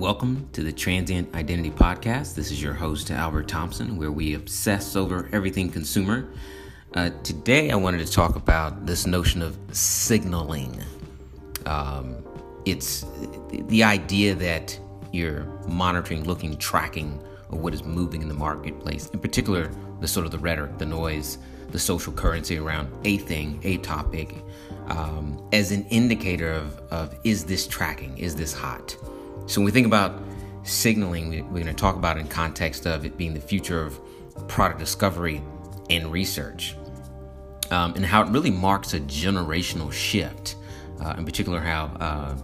Welcome to the Transient Identity Podcast. This is your host, Albert Thompson, where we obsess over everything consumer. Uh, today, I wanted to talk about this notion of signaling. Um, it's the idea that you're monitoring, looking, tracking of what is moving in the marketplace, in particular, the sort of the rhetoric, the noise, the social currency around a thing, a topic, um, as an indicator of, of is this tracking, is this hot? So when we think about signaling, we're going to talk about in context of it being the future of product discovery and research, um, and how it really marks a generational shift. Uh, in particular, how uh,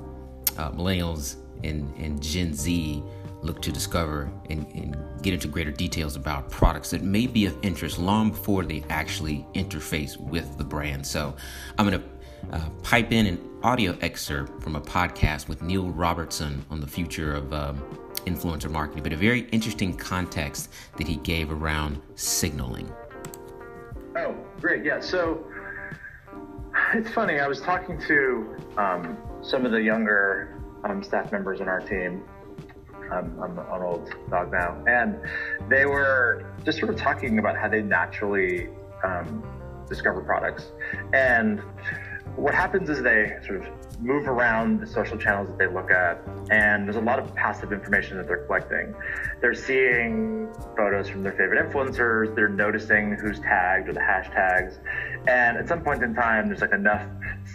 uh, millennials and, and Gen Z look to discover and, and, get into greater details about products that may be of interest long before they actually interface with the brand. So, I'm going to uh, pipe in an audio excerpt from a podcast with Neil Robertson on the future of um, influencer marketing, but a very interesting context that he gave around signaling. Oh, great. Yeah. So it's funny. I was talking to um, some of the younger um, staff members in our team. I'm, I'm an old dog now. And they were just sort of talking about how they naturally um, discover products. And what happens is they sort of move around the social channels that they look at, and there's a lot of passive information that they're collecting. They're seeing photos from their favorite influencers, they're noticing who's tagged or the hashtags, and at some point in time, there's like enough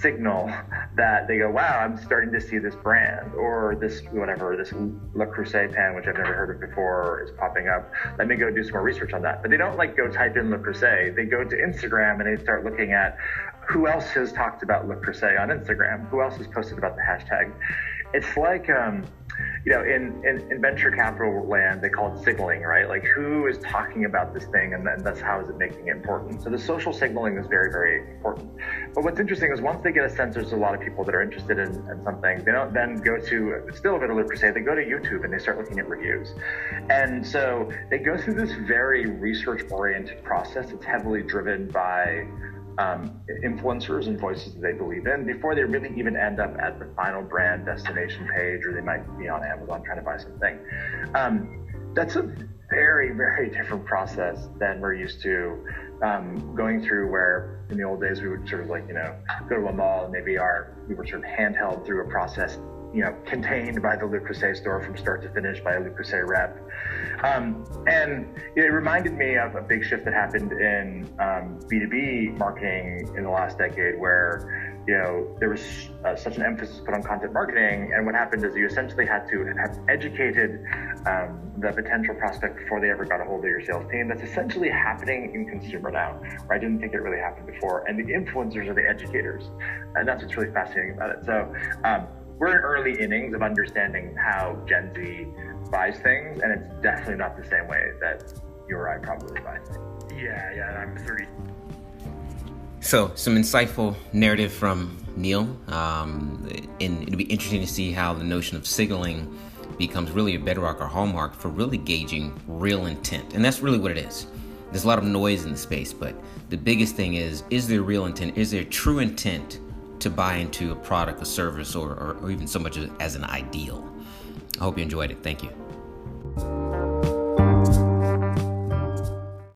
signal that they go, wow, I'm starting to see this brand or this whatever, this Le Creuset pen, which I've never heard of before, is popping up. Let me go do some more research on that. But they don't like go type in Le Creuset. They go to Instagram and they start looking at who else has talked about Le Creuset on Instagram? Who else has posted about the hashtag? It's like, um, you know, in, in, in, venture capital land, they call it signaling, right? Like who is talking about this thing and then that's how is it making it important. So the social signaling is very, very important. But what's interesting is once they get a sense there's a lot of people that are interested in, in something, they don't then go to, still a bit of Le Creuset, they go to YouTube and they start looking at reviews. And so they go through this very research oriented process. It's heavily driven by um, influencers and voices that they believe in before they really even end up at the final brand destination page or they might be on Amazon trying to buy something. Um, that's a very, very different process than we're used to um, going through where in the old days we would sort of like, you know, go to a mall and maybe our, we were sort of handheld through a process you know, contained by the Le Creuset store from start to finish by a Le Creuset rep. Um, and it reminded me of a big shift that happened in um, B2B marketing in the last decade where, you know, there was uh, such an emphasis put on content marketing. And what happened is you essentially had to have educated um, the potential prospect before they ever got a hold of your sales team. That's essentially happening in consumer now, where I didn't think it really happened before. And the influencers are the educators. And that's what's really fascinating about it. So, um, we're in early innings of understanding how Gen Z buys things, and it's definitely not the same way that you or I probably buy things. Yeah, yeah, I'm 30. So, some insightful narrative from Neil, um, and it'll be interesting to see how the notion of signaling becomes really a bedrock or hallmark for really gauging real intent, and that's really what it is. There's a lot of noise in the space, but the biggest thing is: is there real intent? Is there true intent? To buy into a product, a service, or, or, or even so much as an ideal. I hope you enjoyed it. Thank you.